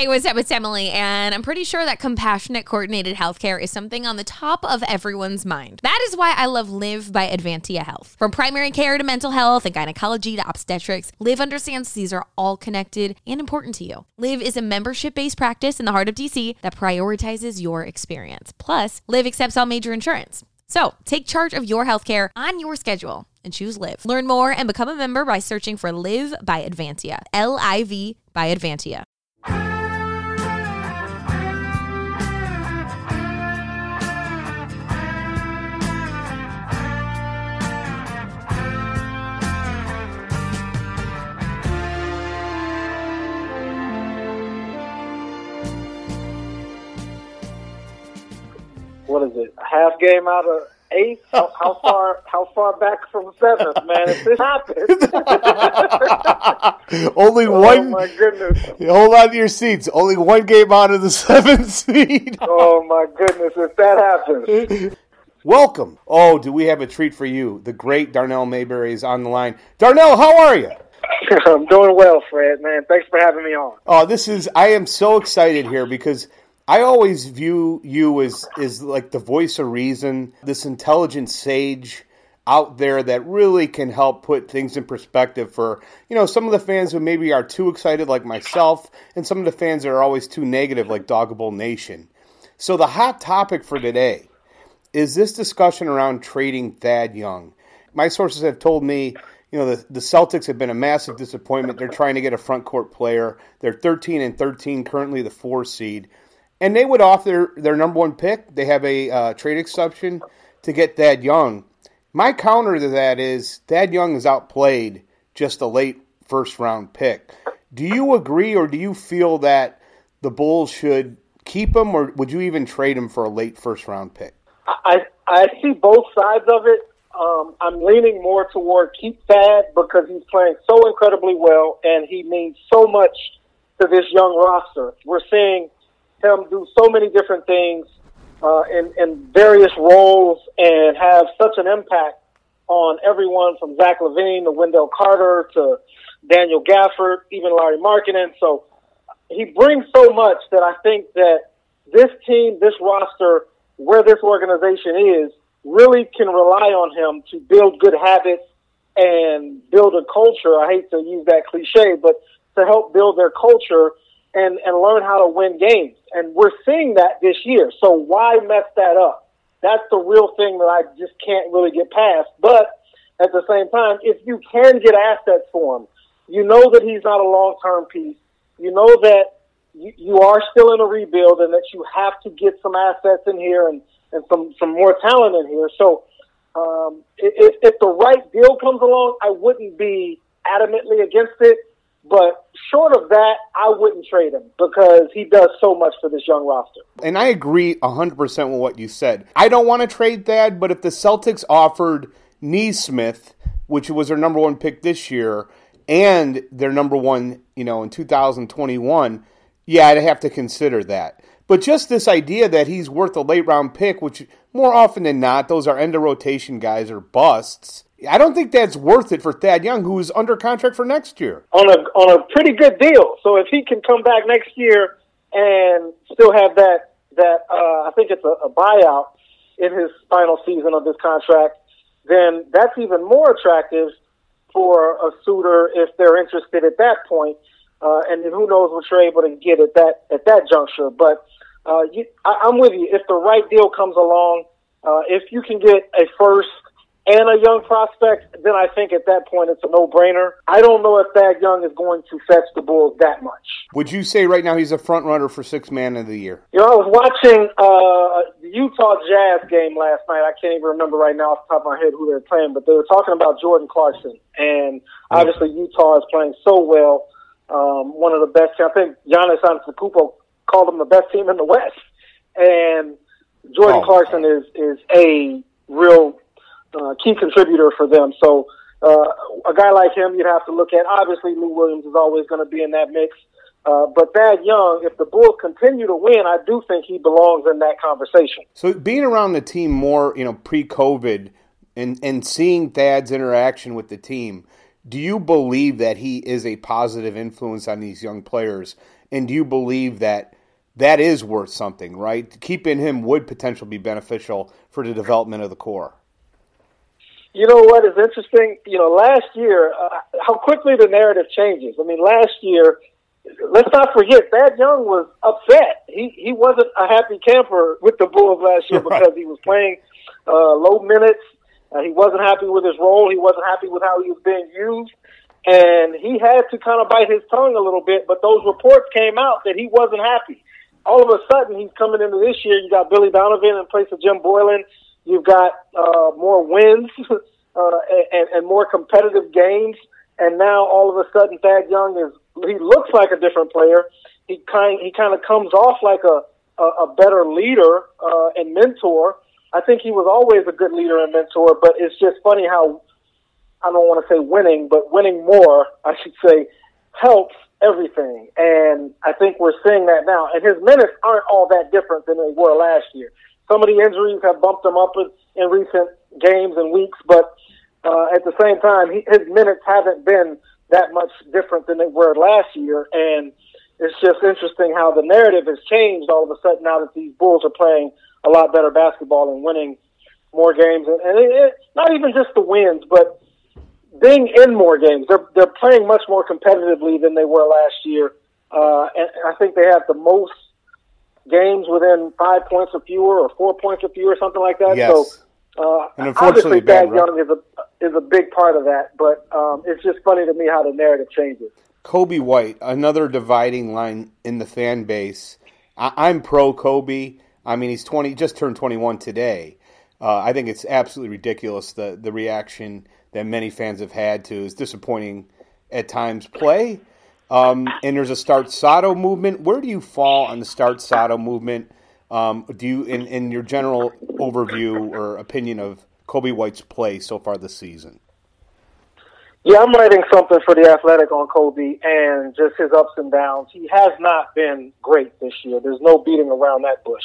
Hey, what's up? It's Emily, and I'm pretty sure that compassionate, coordinated healthcare is something on the top of everyone's mind. That is why I love Live by Advantia Health. From primary care to mental health and gynecology to obstetrics, Live understands these are all connected and important to you. Live is a membership based practice in the heart of DC that prioritizes your experience. Plus, Live accepts all major insurance. So take charge of your healthcare on your schedule and choose Live. Learn more and become a member by searching for Live by Advantia. L I V by Advantia. What is it? A half game out of eight? How, how far? How far back from seventh, man? If this happens, Only oh one. my goodness! Hold on to your seats. Only one game out of the seventh seed. Oh my goodness! If that happens, Welcome. Oh, do we have a treat for you? The great Darnell Mayberry is on the line. Darnell, how are you? I'm doing well, Fred. Man, thanks for having me on. Oh, this is. I am so excited here because I always view you as is like the voice of reason, this intelligent sage out there that really can help put things in perspective for you know some of the fans who maybe are too excited like myself and some of the fans that are always too negative like Doggable Nation. So the hot topic for today is this discussion around trading Thad Young. My sources have told me, you know, the, the Celtics have been a massive disappointment. They're trying to get a front court player. They're 13 and 13, currently the four seed. And they would offer their number one pick. They have a uh, trade exception to get Thad Young. My counter to that is Thad Young is outplayed just a late first round pick. Do you agree, or do you feel that the Bulls should keep him, or would you even trade him for a late first round pick? I I see both sides of it. Um, I'm leaning more toward keep Thad because he's playing so incredibly well and he means so much to this young roster. We're seeing him do so many different things uh, in, in various roles and have such an impact on everyone from Zach LaVine to Wendell Carter to Daniel Gafford, even Larry Markkanen. So he brings so much that I think that this team, this roster, where this organization is, really can rely on him to build good habits and build a culture. I hate to use that cliche, but to help build their culture and, and learn how to win games. And we're seeing that this year. So why mess that up? That's the real thing that I just can't really get past. But at the same time, if you can get assets for him, you know that he's not a long term piece. You know that you, you are still in a rebuild and that you have to get some assets in here and, and some, some more talent in here. So um, if, if the right deal comes along, I wouldn't be adamantly against it. But short of that, I wouldn't trade him because he does so much for this young roster. And I agree 100% with what you said. I don't want to trade Thad, but if the Celtics offered Nesmith, which was their number one pick this year, and their number one, you know, in 2021, yeah, I'd have to consider that. But just this idea that he's worth a late round pick, which more often than not, those are end of rotation guys or busts. I don't think that's worth it for Thad Young, who is under contract for next year. On a on a pretty good deal. So if he can come back next year and still have that that uh, I think it's a, a buyout in his final season of this contract, then that's even more attractive for a suitor if they're interested at that point. Uh, and who knows what you're able to get at that at that juncture. But uh, you, I, I'm with you. If the right deal comes along, uh, if you can get a first and a young prospect, then I think at that point it's a no-brainer. I don't know if Thad Young is going to fetch the Bulls that much. Would you say right now he's a front runner for six man of the year? You know, I was watching uh, the Utah Jazz game last night. I can't even remember right now off the top of my head who they were playing, but they were talking about Jordan Clarkson, and obviously Utah is playing so well. Um, one of the best. I think Giannis Antetokounmpo called them the best team in the West, and Jordan Oh. Clarkson is is a real uh, key contributor for them. So uh, a guy like him, you'd have to look at. Obviously, Lou Williams is always going to be in that mix. Uh, but Thad Young, if the Bulls continue to win, I do think he belongs in that conversation. So being around the team more, you know, pre-COVID, and and seeing Thad's interaction with the team, do you believe that he is a positive influence on these young players? And do you believe that that is worth something, right? Keeping him would potentially be beneficial for the development of the core. You know what is interesting? You know, last year, uh, how quickly the narrative changes. I mean, last year, let's not forget, Thad Young was upset. He he wasn't a happy camper with the Bulls last year because he was playing uh, low minutes. Uh, he wasn't happy with his role. He wasn't happy with how he was being used. And he had to kind of bite his tongue a little bit, but those reports came out that he wasn't happy. All of a sudden, he's coming into this year. You got Billy Donovan in place of Jim Boylen. You've got uh, more wins uh, and, and more competitive games. And now all of a sudden, Thad Young is he looks like a different player. He kind he kind of comes off like a a, a better leader uh, and mentor. I think he was always a good leader and mentor, but it's just funny how I don't want to say winning, but winning more, I should say, helps everything. And I think we're seeing that now. And his minutes aren't all that different than they were last year. Some of the injuries have bumped him up in, in recent games and weeks, but uh, at the same time, he, his minutes haven't been that much different than they were last year. And it's just interesting how the narrative has changed all of a sudden now that these Bulls are playing a lot better basketball and winning more games. And, and it, it, not even just the wins, but being in more games. They're they're playing much more competitively than they were last year, uh, and I think they have the most games within five points or fewer, or four points or fewer, something like that. Yes. So. Uh, and unfortunately, Thad Young is a is a big part of that, but um, it's just funny to me how the narrative changes. Coby White, another dividing line in the fan base. I, am pro Coby. I mean, he's twenty, just turned twenty one today. Uh, I think it's absolutely ridiculous the the reaction that many fans have had to his disappointing at times play. Um, and there's a start Sato movement. Where do you fall on the start Sato movement? Um, do you, in, in your general overview or opinion of Coby White's play so far this season? Yeah, I'm writing something for the Athletic on Coby and just his ups and downs. He has not been great this year. There's no beating around that bush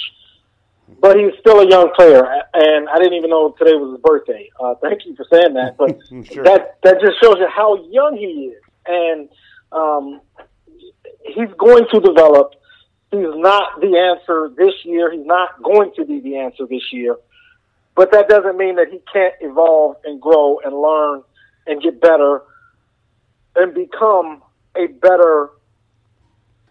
but he's still a young player, and I didn't even know today was his birthday. Uh, thank you for saying that, but sure. that that just shows you how young he is, and um, he's going to develop. He's not the answer this year. He's not going to be the answer this year, but that doesn't mean that he can't evolve and grow and learn and get better and become a better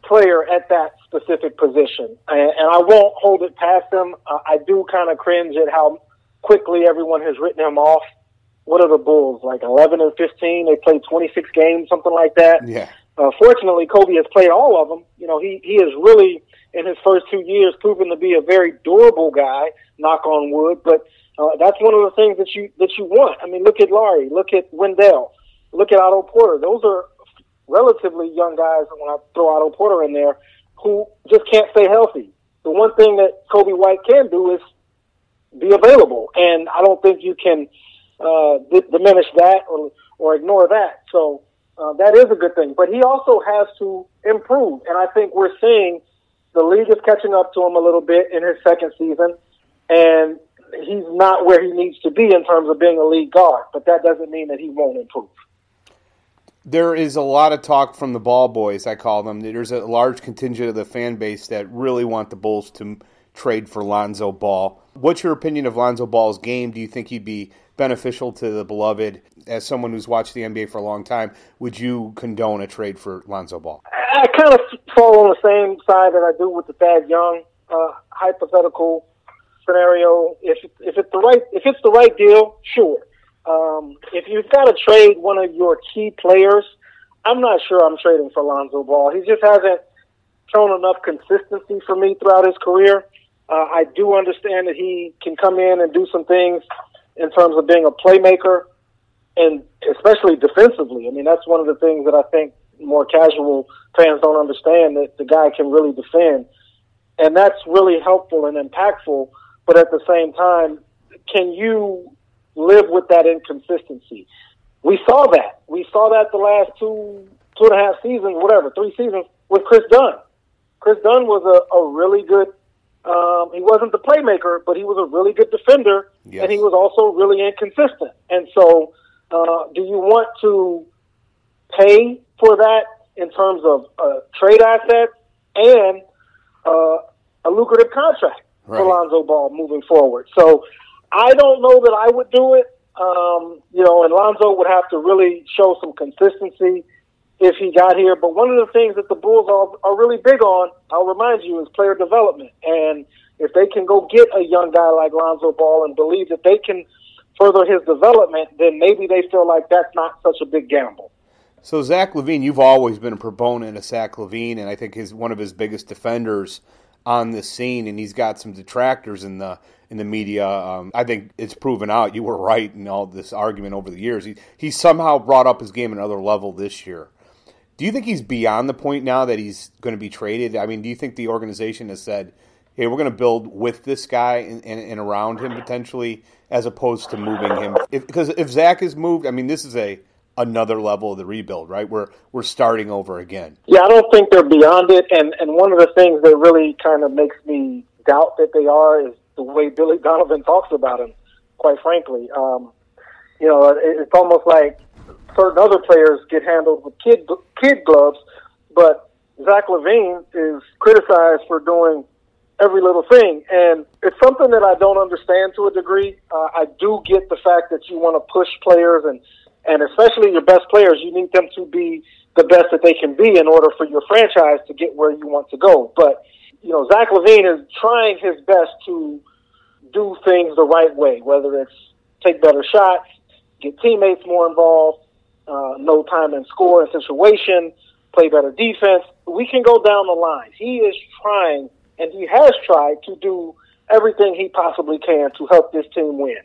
player at that specific position. And, and I won't hold it past him. Uh, I do kind of cringe at how quickly everyone has written him off. What are the Bulls like? Eleven and fifteen. They played twenty six games, something like that. Yeah. Uh, fortunately, Coby has played all of them. You know, he he has really in his first two years proven to be a very durable guy. Knock on wood, but uh, that's one of the things that you that you want. I mean, look at Lauri, look at Wendell, look at Otto Porter. Those are relatively young guys, when I throw Otto Porter in there, who just can't stay healthy. The one thing that Coby White can do is be available, and I don't think you can uh, d- diminish that or or ignore that. So uh, that is a good thing. But he also has to improve, and I think we're seeing the league is catching up to him a little bit in his second season, and he's not where he needs to be in terms of being a league guard. But that doesn't mean that he won't improve there is a lot of talk from the ball boys, I call them. There's a large contingent of the fan base that really want the Bulls to trade for Lonzo Ball. What's your opinion of Lonzo Ball's game? Do you think he'd be beneficial to the beloved? As someone who's watched the NBA for a long time, would you condone a trade for Lonzo Ball? I kind of fall on the same side that I do with the Thad Young uh, hypothetical scenario. If if it's the right if it's the right deal, sure. Um, if you've got to trade one of your key players, I'm not sure I'm trading for Lonzo Ball. He just hasn't shown enough consistency for me throughout his career. Uh, I do understand that he can come in and do some things in terms of being a playmaker and especially defensively. I mean, that's one of the things that I think more casual fans don't understand that the guy can really defend. And that's really helpful and impactful. But at the same time, can you live with that inconsistency. We saw that. We saw that the last two two and a half seasons, whatever, three seasons with Kris Dunn. Kris Dunn was a, a really good. Um, he wasn't the playmaker, but he was a really good defender, yes. and he was also really inconsistent. And so, uh, do you want to pay for that in terms of uh, trade assets and uh, a lucrative contract right. for Lonzo Ball moving forward. So I don't know that I would do it. Um, you know, and Lonzo would have to really show some consistency if he got here. But one of the things that the Bulls are, are really big on, I'll remind you, is player development. And if they can go get a young guy like Lonzo Ball and believe that they can further his development, then maybe they feel like that's not such a big gamble. So Zach LaVine, you've always been a proponent of Zach LaVine, and I think he's one of his biggest defenders on this scene, and he's got some detractors in the in the media. Um, I think it's proven out. You were right in all this argument over the years. He he somehow brought up his game another level this year. Do you think he's beyond the point now that he's going to be traded? I mean, do you think the organization has said, "Hey, we're going to build with this guy and, and, and around him potentially, as opposed to moving him"? If, because if Zach is moved, I mean, this is a another level of the rebuild, right? We're we're starting over again. Yeah, I don't think they're beyond it, and and one of the things that really kind of makes me doubt that they are is the way Billy Donovan talks about him. Quite frankly, um, you know, it, it's almost like certain other players get handled with kid kid gloves, but Zach LaVine is criticized for doing every little thing, and it's something that I don't understand to a degree. Uh, I do get the fact that you want to push players and and especially your best players, you need them to be the best that they can be in order for your franchise to get where you want to go. But, you know, Zach LaVine is trying his best to do things the right way, whether it's take better shots, get teammates more involved, uh, no time and score and situation, play better defense. We can go down the line. He is trying, and he has tried to do everything he possibly can to help this team win.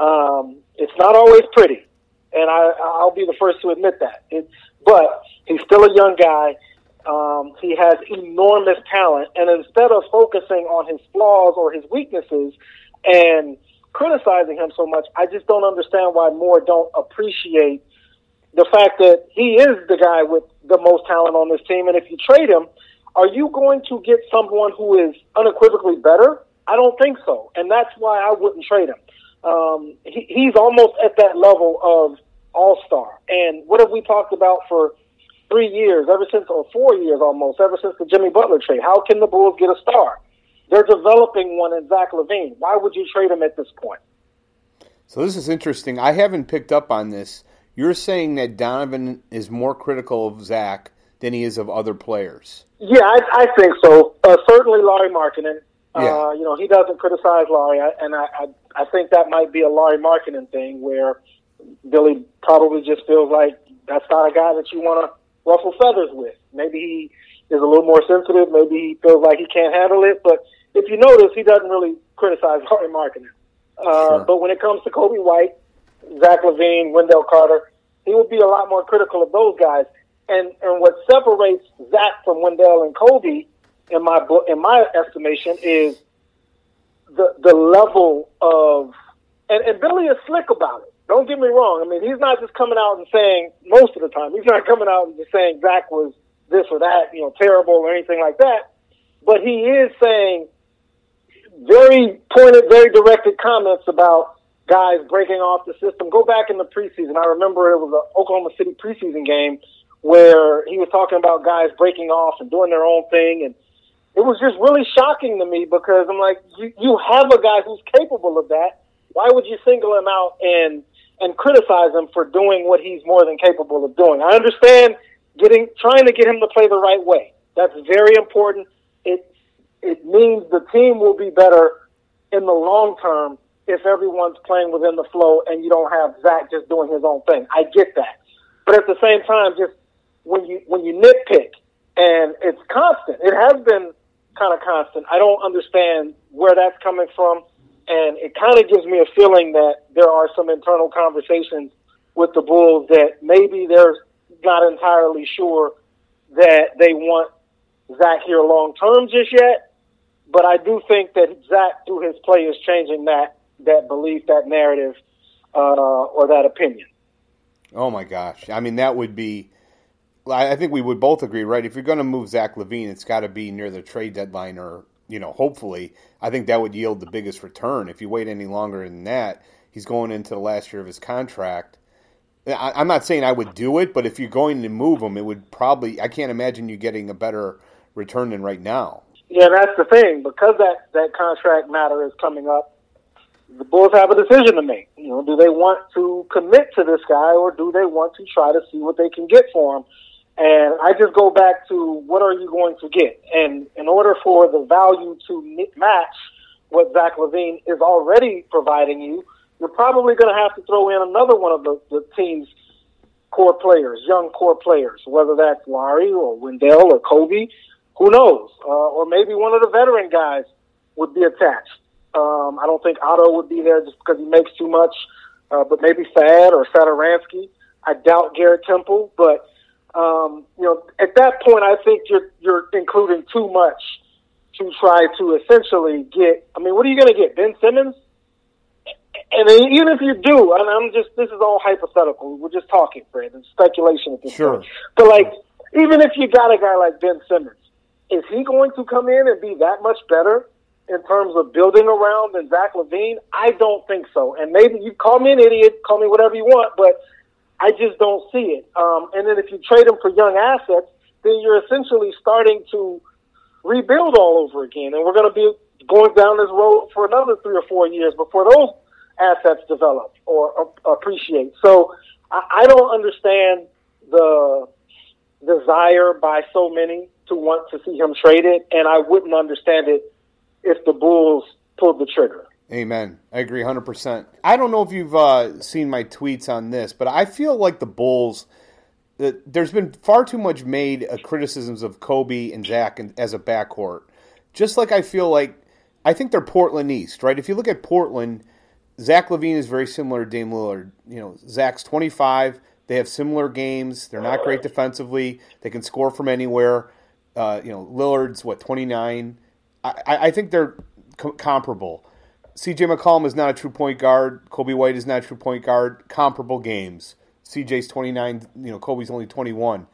Um, it's not always pretty and I, I'll be the first to admit that. It, but he's still a young guy. Um, he has enormous talent, and instead of focusing on his flaws or his weaknesses and criticizing him so much, I just don't understand why more don't appreciate the fact that he is the guy with the most talent on this team. And if you trade him, are you going to get someone who is unequivocally better? I don't think so, and that's why I wouldn't trade him um, he, he's almost at that level of all star. And what have we talked about for three years, ever since, or four years almost, ever since the Jimmy Butler trade? How can the Bulls get a star? They're developing one in Zach LaVine. Why would you trade him at this point? So this is interesting. I haven't picked up on this. You're saying that Donovan is more critical of Zach than he is of other players. Yeah, I, I think so. Uh, certainly, Lauri Markkanen. Yeah. Uh, you know, he doesn't criticize Lauri, and I, I I think that might be a Lauri Markkanen thing where Billy probably just feels like that's not a guy that you want to ruffle feathers with. Maybe he is a little more sensitive. Maybe he feels like he can't handle it. But if you notice, he doesn't really criticize Lauri Markkanen. Uh, sure. But when it comes to Coby White, Zach LaVine, Wendell Carter, he would be a lot more critical of those guys. And and what separates Zach from Wendell and Coby, in my book, in my estimation, is the the level of and, and Billy is slick about it. Don't get me wrong. I mean, he's not just coming out and saying most of the time. He's not coming out and just saying Zach was this or that, you know, terrible or anything like that. But he is saying very pointed, very directed comments about guys breaking off the system. Go back in the preseason. I remember it was an Oklahoma City preseason game where he was talking about guys breaking off and doing their own thing and it was just really shocking to me because I'm like, you, you have a guy who's capable of that. Why would you single him out and and criticize him for doing what he's more than capable of doing? I understand getting trying to get him to play the right way. That's very important. It it means the team will be better in the long term if everyone's playing within the flow and you don't have Zach just doing his own thing. I get that, but at the same time, just when you when you nitpick and it's constant, it has been kind of constant. I don't understand where that's coming from, and it kind of gives me a feeling that there are some internal conversations with the Bulls that maybe they're not entirely sure that they want Zach here long term just yet. But I do think that Zach, through his play, is changing that that belief, that narrative, uh, or that opinion. Oh my gosh! I mean, that would be I think we would both agree, right? If you're going to move Zach LaVine, it's got to be near the trade deadline, or you know, hopefully, I think that would yield the biggest return. If you wait any longer than that, he's going into the last year of his contract. I, am not saying I would do it, but if you're going to move him, it would probably. I can't imagine you getting a better return than right now. Yeah, that's the thing. Because that, that contract matter is coming up, the Bulls have a decision to make. You know, do they want to commit to this guy or do they want to try to see what they can get for him? And I just go back to what are you going to get? And in order for the value to match what Zach LaVine is already providing you, you're probably going to have to throw in another one of the, the team's core players, young core players, whether that's Lauri or Wendell or Coby, who knows? Uh, or maybe one of the veteran guys would be attached. Um, I don't think Otto would be there just because he makes too much, uh, but maybe Thad or Satoransky. I doubt Garrett Temple, but um, you know, at that point, I think you're you're including too much to try to essentially get. I mean, what are you going to get? Ben Simmons? And even if you do, and I'm just this is all hypothetical. We're just talking, Fred, and speculation at this sure. point. But like, even if you got a guy like Ben Simmons, is he going to come in and be that much better in terms of building around than Zach LaVine? I don't think so. And maybe you call me an idiot, call me whatever you want, but I just don't see it. Um, and then if you trade him for young assets, then you're essentially starting to rebuild all over again. And we're going to be going down this road for another three or four years before those assets develop or appreciate. So I, I don't understand the desire by so many to want to see him traded, and I wouldn't understand it if the Bulls pulled the trigger. Amen. I agree 100%. I don't know if you've uh, seen my tweets on this, but I feel like the Bulls, uh, there's been far too much made uh, criticisms of Coby and Zach as a backcourt. Just like I feel like, I think they're Portland East, right? If you look at Portland, Zach LaVine is very similar to Dame Lillard. You know, Zach's 25. They have similar games. They're not great defensively. They can score from anywhere. Uh, you know, Lillard's what 29. I, I think they're co- comparable. CJ McCollum is not a true point guard. Coby White is not a true point guard. Comparable games. CJ's 29. You know, Coby's only 21.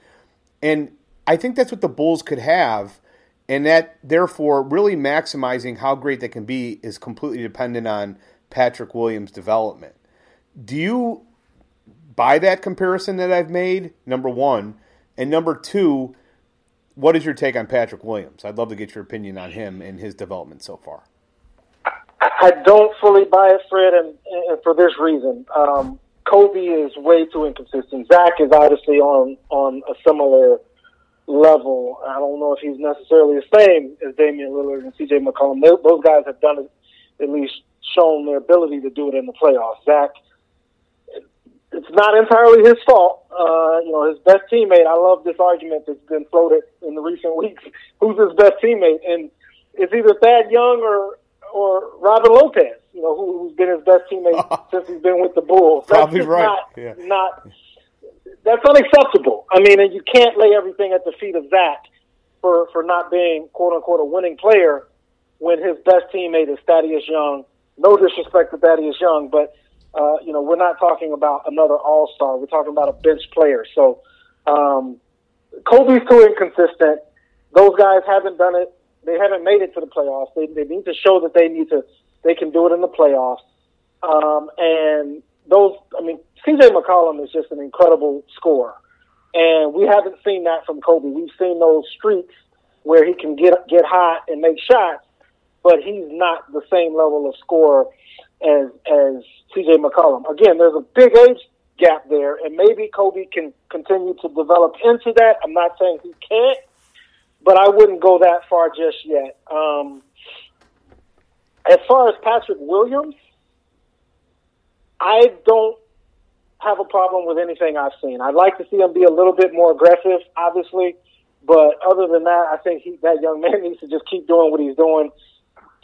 And I think that's what the Bulls could have. And that, therefore, really maximizing how great they can be is completely dependent on Patrick Williams' development. Do you buy that comparison that I've made? Number one. And number two, what is your take on Patrick Williams? I'd love to get your opinion on him and his development so far. I don't fully buy it, Fred, and, and for this reason. Um, Coby is way too inconsistent. Zach is obviously on on a similar level. I don't know if he's necessarily the same as Damian Lillard and C.J. McCollum. They, those guys have done it, at least shown their ability to do it in the playoffs. Zach, it's not entirely his fault. Uh, you know, his best teammate. I love this argument that's been floated in the recent weeks. Who's his best teammate? And it's either Thad Young or or Robin Lopez. You know, who, who's been his best teammate since he's been with the Bulls. That's Probably right. Not, yeah. not that's unacceptable. I mean, and you can't lay everything at the feet of Zach for for not being quote unquote a winning player when his best teammate is Thaddeus Young. No disrespect to Thaddeus Young, but uh, you know we're not talking about another All Star. We're talking about a bench player. So um, Coby's too inconsistent. Those guys haven't done it they haven't made it to the playoffs. They they need to show that they need to they can do it in the playoffs. Um, and those, I mean, CJ McCollum is just an incredible scorer, and we haven't seen that from Coby. We've seen those streaks where he can get get hot and make shots, but he's not the same level of scorer as as CJ McCollum. Again, there's a big age gap there, and maybe Coby can continue to develop into that. I'm not saying he can't, but I wouldn't go that far just yet. Um, as far as Patrick Williams, I don't have a problem with anything I've seen. I'd like to see him be a little bit more aggressive, obviously, but other than that, I think he, that young man needs to just keep doing what he's doing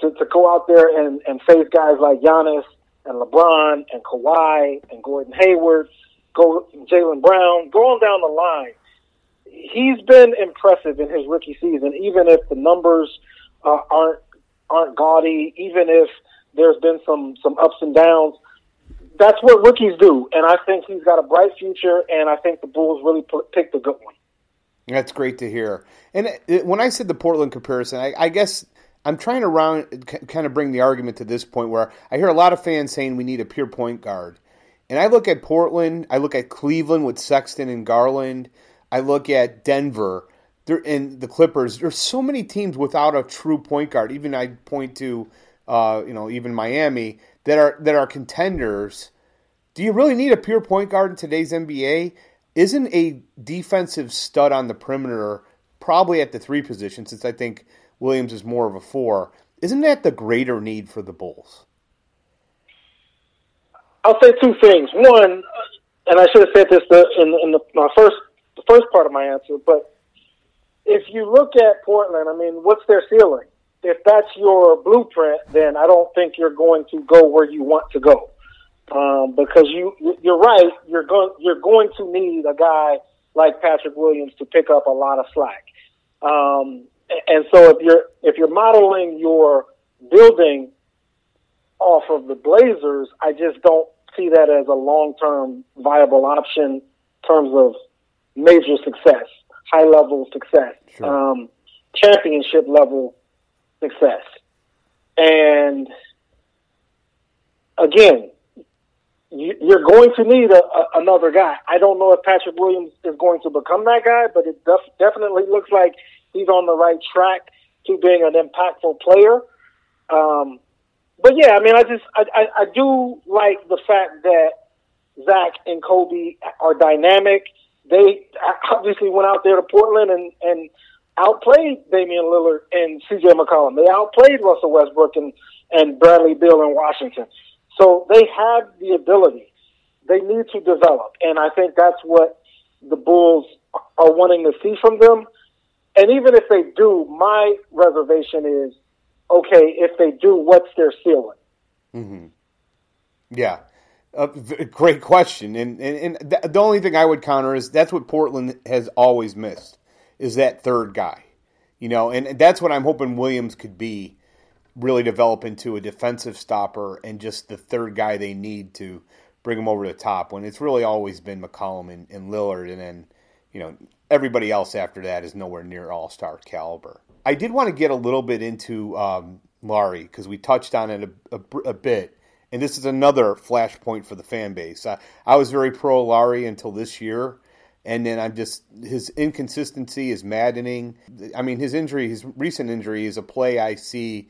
to, to go out there and, and face guys like Giannis and LeBron and Kawhi and Gordon Hayward, go Jaylen Brown, going down the line he's been impressive in his rookie season, even if the numbers uh, aren't aren't gaudy, even if there's been some some ups and downs. That's what rookies do, and I think he's got a bright future. And I think the Bulls really put, picked a good one. That's great to hear. And it, when I said the Portland comparison, I, I guess I'm trying to round, kind of bring the argument to this point where I hear a lot of fans saying we need a pure point guard. And I look at Portland, I look at Cleveland with Sexton and Garland. I look at Denver, in the Clippers. There's so many teams without a true point guard. Even I point to, uh, you know, even Miami that are that are contenders. Do you really need a pure point guard in today's NBA? Isn't a defensive stud on the perimeter probably at the three position? Since I think Williams is more of a four. Isn't that the greater need for the Bulls? I'll say two things. One, and I should have said this in, in the, my first the first part of my answer, but if you look at Portland, I mean, what's their ceiling? If that's your blueprint, then I don't think you're going to go where you want to go, um, because you you're right. You're going you're going to need a guy like Patrick Williams to pick up a lot of slack. Um, and so if you're if you're modeling your building off of the Blazers, I just don't see that as a long term viable option in terms of major success, high level success, sure. um, championship level success. And again, you're going to need a, a, another guy. I don't know if Patrick Williams is going to become that guy, but it def- definitely looks like he's on the right track to being an impactful player. Um, but yeah, I mean, I just I, I, I do like the fact that Zach and Coby are dynamic. They obviously went out there to Portland and and outplayed Damian Lillard and C.J. McCollum. They outplayed Russell Westbrook and and Bradley Beal in Washington. So they have the ability. They need to develop, and I think that's what the Bulls are wanting to see from them. And even if they do, my reservation is okay, if they do, what's their ceiling? Mm-hmm. Yeah. Great question. And, and, and the only thing I would counter is that's what Portland has always missed is that third guy. You know, and that's what I'm hoping Williams could be really develop into a defensive stopper and just the third guy they need to bring them over the top when it's really always been McCollum and, and Lillard and then, you know, everybody else after that is nowhere near all star caliber. I did want to get a little bit into um, Lauri because we touched on it a, a, a, bit, and this is another flashpoint for the fan base. I, I was very pro Lauri until this year, and then I'm just his inconsistency is maddening. I mean, his injury, his recent injury, is a play I see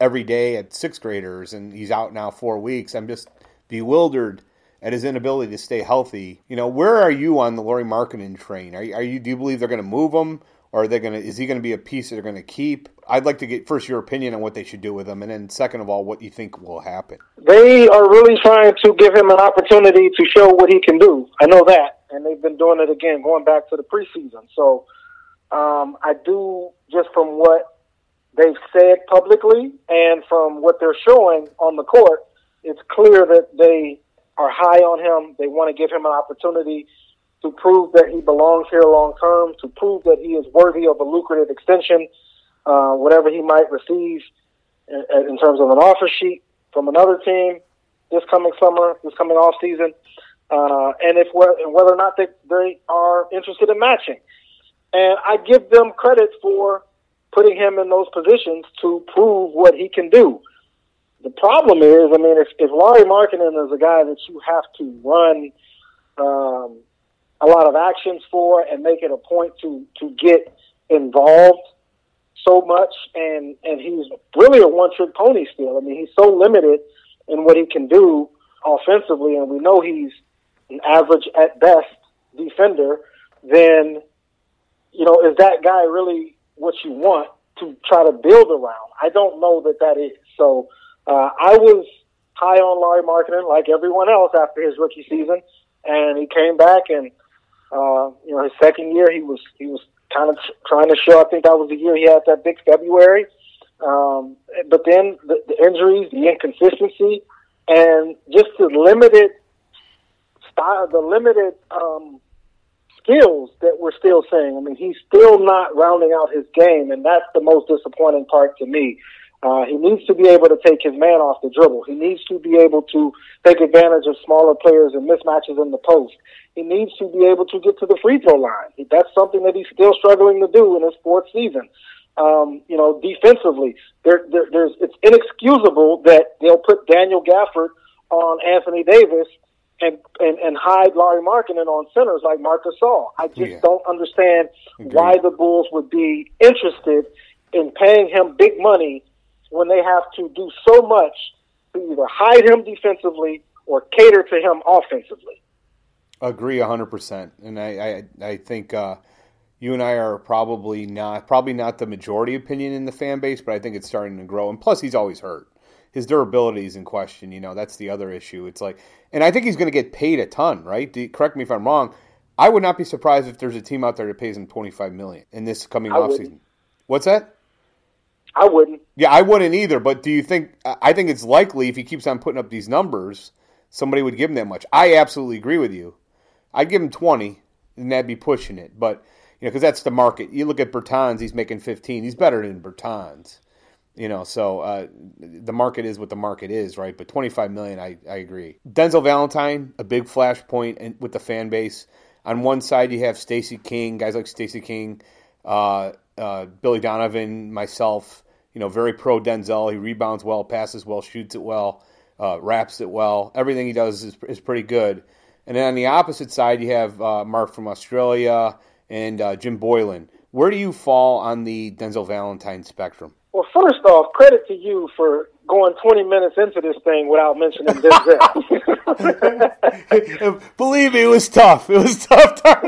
every day at sixth graders, and he's out now four weeks. I'm just bewildered at his inability to stay healthy. You know, where are you on the Lauri Markkanen train? Are, are you do you believe they're going to move him? Or are they going to? Is he going to be a piece that they're going to keep? I'd like to get first your opinion on what they should do with him, and then second of all, what you think will happen. They are really trying to give him an opportunity to show what he can do. I know that, and they've been doing it again, going back to the preseason. So um, I do just from what they've said publicly and from what they're showing on the court, it's clear that they are high on him. They want to give him an opportunity to prove that he belongs here long term, to prove that he is worthy of a lucrative extension, uh, whatever he might receive in, in, terms of an offer sheet from another team this coming summer, this coming off season, uh, and if and whether or not they, they are interested in matching. And I give them credit for putting him in those positions to prove what he can do. The problem is, I mean, if, if Lauri Markkanen is a guy that you have to run um, a lot of actions for and make it a point to to get involved so much and and he's really a one trick pony still. I mean he's so limited in what he can do offensively and we know he's an average at best defender, then you know, is that guy really what you want to try to build around? I don't know that that is. So uh, I was high on Larry Markkanen like everyone else after his rookie season, and he came back and uh, you know, his second year, he was he was kind of trying to show. I think that was the year he had that big February. Um, but then the, the injuries, the inconsistency, and just the limited style, the limited um, skills that we're still seeing. I mean, he's still not rounding out his game, and that's the most disappointing part to me. Uh, he needs to be able to take his man off the dribble. He needs to be able to take advantage of smaller players and mismatches in the post. He needs to be able to get to the free throw line. That's something that he's still struggling to do in his fourth season. Um, you know, defensively, there, there, there's it's inexcusable that they'll put Daniel Gafford on Anthony Davis and, and, and hide Lauri Markkanen on centers like Marc Gasol. I just Yeah. don't understand Agreed. why the Bulls would be interested in paying him big money when they have to do so much to either hide him defensively or cater to him offensively. Agree hundred percent, and I I, I think uh, you and I are probably not probably not the majority opinion in the fan base, but I think it's starting to grow. And plus, he's always hurt. His durability is in question. You know, that's the other issue. It's like, and I think he's going to get paid a ton, right? Do, correct me if I'm wrong. I would not be surprised if there's a team out there that pays him 25 million in this coming offseason. What's that? I wouldn't. Yeah, I wouldn't either. But do you think? I think it's likely if he keeps on putting up these numbers, somebody would give him that much. I absolutely agree with you. I'd give him twenty, and that'd be pushing it. But you know, because that's the market. You look at Bertans; he's making fifteen. He's better than Bertans. You know, so uh, the market is what the market is, right? But twenty five million, I, I agree. Denzel Valentine, a big flashpoint in, with the fan base. On one side, you have Stacey King, guys like Stacey King, uh, uh, Billy Donovan, myself. You know, very pro Denzel. He rebounds well, passes well, shoots it well, uh, raps it well. Everything he does is, is pretty good. And then on the opposite side, you have uh, Mark from Australia and uh, Jim Boylen. Where do you fall on the Denzel Valentine spectrum? Well, first off, credit to you for going 20 minutes into this thing without mentioning Denzel. Believe me, it was tough. It was tough. hey,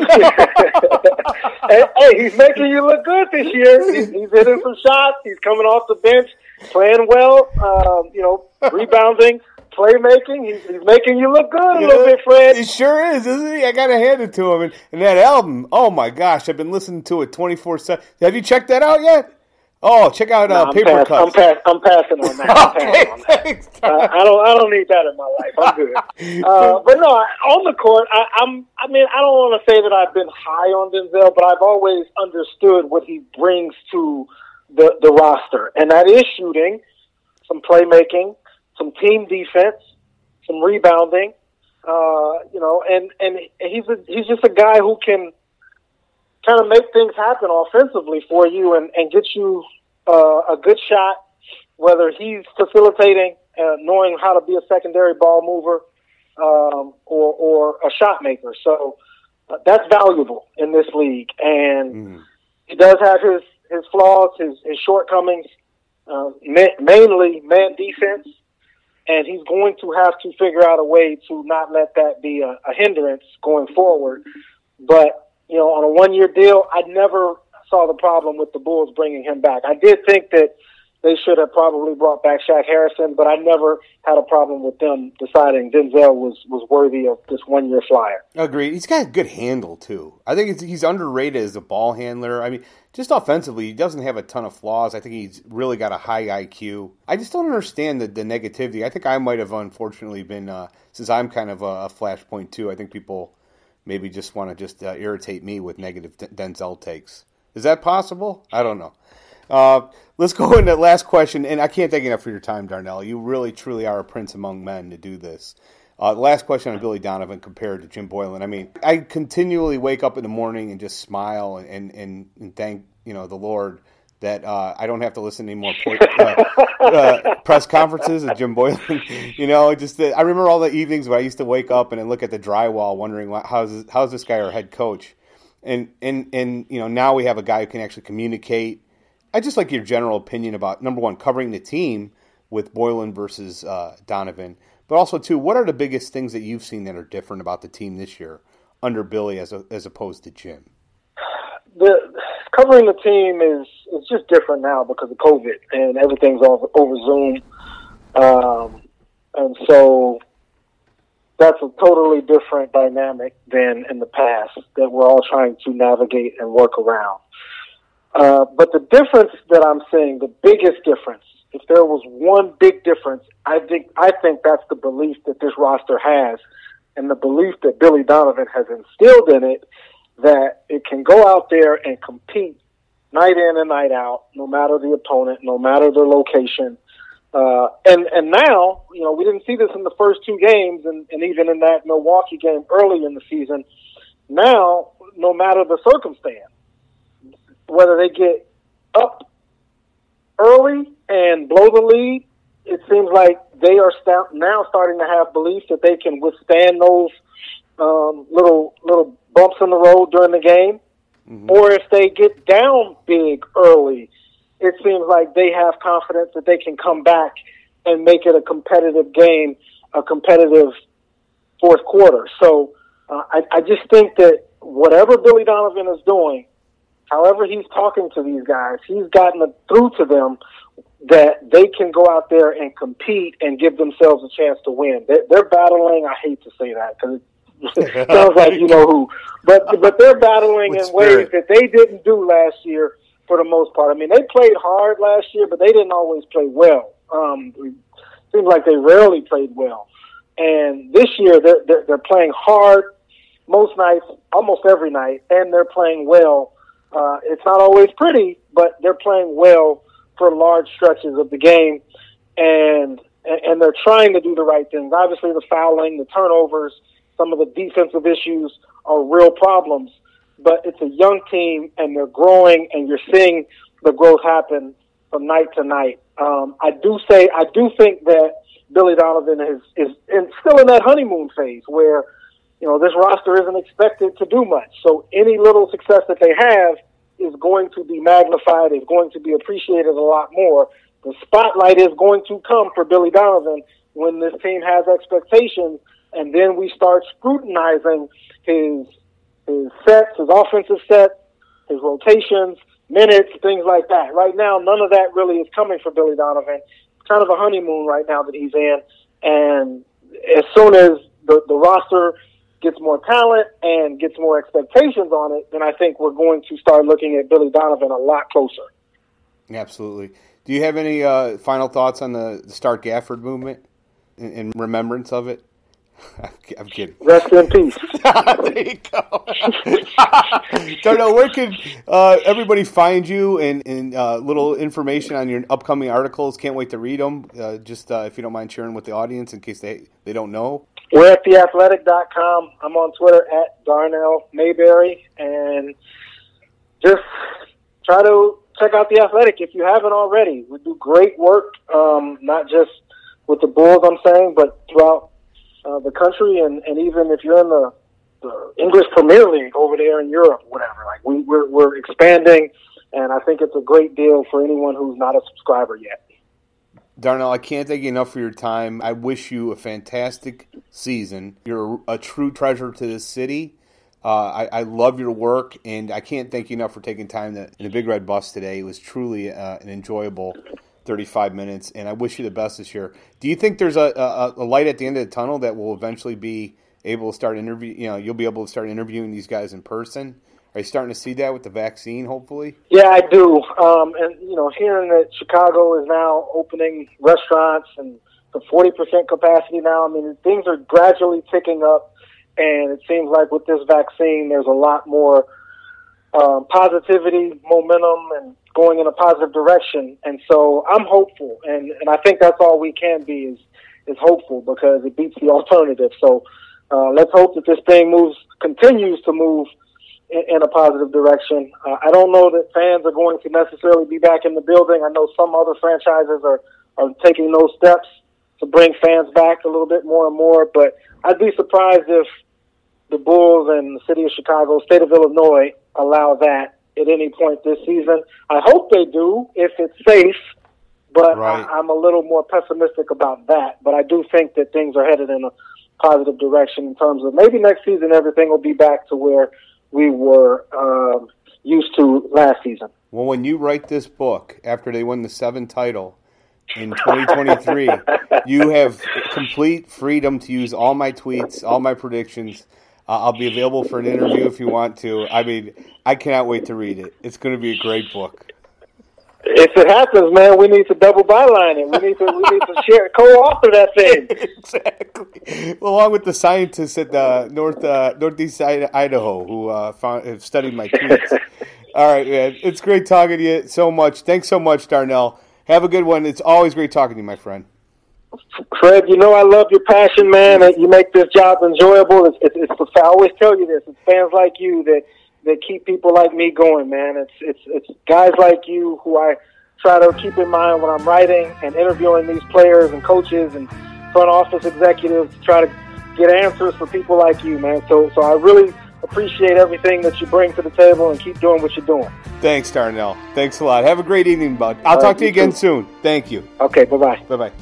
hey, he's making you look good this year. He's, he's hitting some shots. He's coming off the bench, playing well. Um, you know, rebounding, playmaking. He's, he's making you look good a little bit, Fred. He sure is, isn't he? I got to hand it to him. And, and that album, oh my gosh, I've been listening to it 24 7. Have you checked that out yet? Oh, check out uh, I'm, Paper pass, I'm, Cuts. pass, I'm passing on that. I'm okay, on that. thanks. Uh, I don't. I don't need that in my life. I'm good. Uh, but no, on the court, I, I'm. I mean, I don't want to say that I've been high on Denzel, but I've always understood what he brings to the the roster, and that is shooting, some playmaking, some team defense, some rebounding. Uh, you know, and and he's a, he's just a guy who can kind of make things happen offensively for you and and get you uh, a good shot whether he's facilitating, uh, knowing how to be a secondary ball mover, um, or, or a shot maker. So uh, that's valuable in this league. And Mm. he does have his, his flaws, his, his shortcomings, uh, ma- mainly man defense. And he's going to have to figure out a way to not let that be a, a hindrance going forward. But, you know, on a one year deal, I never saw the problem with the Bulls bringing him back. I did think that they should have probably brought back Shaq Harrison, but I never had a problem with them deciding Denzel was, was worthy of this one year flyer. Agreed. He's got a good handle too. I think he's underrated as a ball handler. I mean, just offensively, he doesn't have a ton of flaws. I think he's really got a high IQ. I just don't understand the, the negativity. I think I might have unfortunately been uh, since I'm kind of a, a flashpoint too. I think people maybe just want to just uh, irritate me with negative Denzel takes. Is that possible? I don't know. Uh, let's go into the last question, and I can't thank you enough for your time, Darnell. You really, truly are a prince among men to do this. Uh, last question on Billy Donovan compared to Jim Boylen. I mean, I continually wake up in the morning and just smile and, and, and thank you know the Lord that uh, I don't have to listen to any more uh, uh, press conferences of Jim Boylen. you know, just the, I remember all the evenings where I used to wake up and look at the drywall, wondering how's this, how's this guy our head coach, and and and you know now we have a guy who can actually communicate. I just like your general opinion about number one covering the team with Boylen versus uh, Donovan, but also too, what are the biggest things that you've seen that are different about the team this year under Billy as a, as opposed to Jim? The covering the team is is just different now because of COVID and everything's over, over Zoom, um, and so that's a totally different dynamic than in the past that we're all trying to navigate and work around. Uh, but the difference that I'm seeing, the biggest difference, if there was one big difference, I think I think that's the belief that this roster has, and the belief that Billy Donovan has instilled in it, that it can go out there and compete night in and night out, no matter the opponent, no matter their location. Uh, and and now, you know, we didn't see this in the first two games, and, and even in that Milwaukee game early in the season. Now, no matter the circumstance, whether they get up early and blow the lead it seems like they are now starting to have belief that they can withstand those um, little little bumps in the road during the game, mm-hmm. or if they get down big early, it seems like they have confidence that they can come back and make it a competitive game, a competitive fourth quarter. So uh, I, I just think that whatever Billy Donovan is doing, however he's talking to these guys, he's gotten it through to them that they can go out there and compete and give themselves a chance to win. They're, they're battling. I hate to say that because sounds like you know who, but but they're battling With in spirit. ways that they didn't do last year for the most part. I mean, they played hard last year, but they didn't always play well. Um, it seems like they rarely played well. And this year, they're, they're, they're playing hard most nights, almost every night, and they're playing well. Uh, it's not always pretty, but they're playing well for large stretches of the game, and and they're trying to do the right things. Obviously, the fouling, the turnovers, some of the defensive issues are real problems. But it's a young team, and they're growing, and you're seeing the growth happen from night to night. Um, I do say I do think that Billy Donovan is is in, still in that honeymoon phase where you know this roster isn't expected to do much. So any little success that they have is going to be magnified, is going to be appreciated a lot more. The spotlight is going to come for Billy Donovan when this team has expectations, and then we start scrutinizing his his sets, his offensive set, his rotations, minutes, things like that. Right now, none of that really is coming for Billy Donovan. It's kind of a honeymoon right now that he's in, and as soon as the, the roster gets more talent and gets more expectations on it, then I think we're going to start looking at Billy Donovan a lot closer. Absolutely. Do you have any uh, final thoughts on the Start Gafford movement in, in remembrance of it? I'm kidding. Rest in peace. there you go. Don't where can uh, everybody find you and, and uh, little information on your upcoming articles. Can't wait to read them. Uh, just uh, if you don't mind sharing with the audience in case they, they don't know. We're at theathletic.com. I'm on Twitter at Darnell Mayberry. And just try to check out The Athletic if you haven't already. We do great work, um, not just with the Bulls, I'm saying, but throughout uh, the country. And, and even if you're in the, the English Premier League over there in Europe, whatever, like we, we're, we're expanding. And I think it's a great deal for anyone who's not a subscriber yet. Darnell, I can't thank you enough for your time. I wish you a fantastic season. You're a, true treasure to this city. Uh, I, I, love your work, and I can't thank you enough for taking time to, in the Big Red Bus today. It was truly uh, an enjoyable 35 minutes, and I wish you the best this year. Do you think there's a, a, a light at the end of the tunnel that will eventually be able to start interview? You know, you'll be able to start interviewing these guys in person. Are you starting to see that with the vaccine? Hopefully. Yeah, I do. Um, and you know, hearing that Chicago is now opening restaurants and the forty percent capacity now. I mean, things are gradually ticking up, and it seems like with this vaccine, there's a lot more um, positivity, momentum, and going in a positive direction. And so I'm hopeful, and and I think that's all we can be is is hopeful because it beats the alternative. So uh, let's hope that this thing moves, continues to move in, in a positive direction. Uh, I don't know that fans are going to necessarily be back in the building. I know some other franchises are, are taking those steps to bring fans back a little bit more and more, but I'd be surprised if the Bulls and the city of Chicago, state of Illinois, allow that at any point this season. I hope they do if it's safe, but right. I, I'm a little more pessimistic about that. But I do think that things are headed in a positive direction in terms of maybe next season everything will be back to where we were um, used to last season. Well, when you write this book after they win the seven title in 2023, you have complete freedom to use all my tweets, all my predictions. Uh, I'll be available for an interview if you want to. I mean, I cannot wait to read it. It's going to be a great book. If it happens, man, we need to double byline it. We need to we need to share co-author that thing. exactly. Along with the scientists at the north uh, northeast side Idaho who uh, found have studied my tweets. All right, man. It's great talking to you so much. Thanks so much, Darnell. Have a good one. It's always great talking to you, my friend. Fred, you know I love your passion, man. You make this job enjoyable. It's, it's, it's I always tell you this. It's fans like you that that keep people like me going, man. It's it's it's guys like you who I try to keep in mind when I'm writing and interviewing these players and coaches and front office executives to try to get answers for people like you, man. So, so I really appreciate everything that you bring to the table and keep doing what you're doing. Thanks, Darnell. Thanks a lot. Have a great evening, bud. I'll All talk right, to you you again too. soon. Thank you. Okay, bye bye. Bye bye.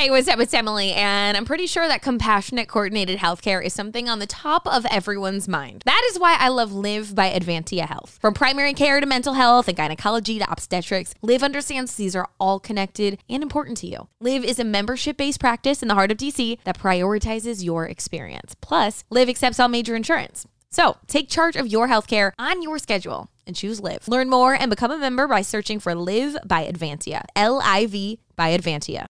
Hey, what's up? It's Emily, and I'm pretty sure that compassionate coordinated healthcare is something on the top of everyone's mind. That is why I love Live by Advantia Health. From primary care to mental health and gynecology to obstetrics, Live understands these are all connected and important to you. Live is a membership based practice in the heart of DC that prioritizes your experience. Plus, Live accepts all major insurance. So take charge of your healthcare on your schedule and choose Live. Learn more and become a member by searching for Live by Advantia. L I V by Advantia.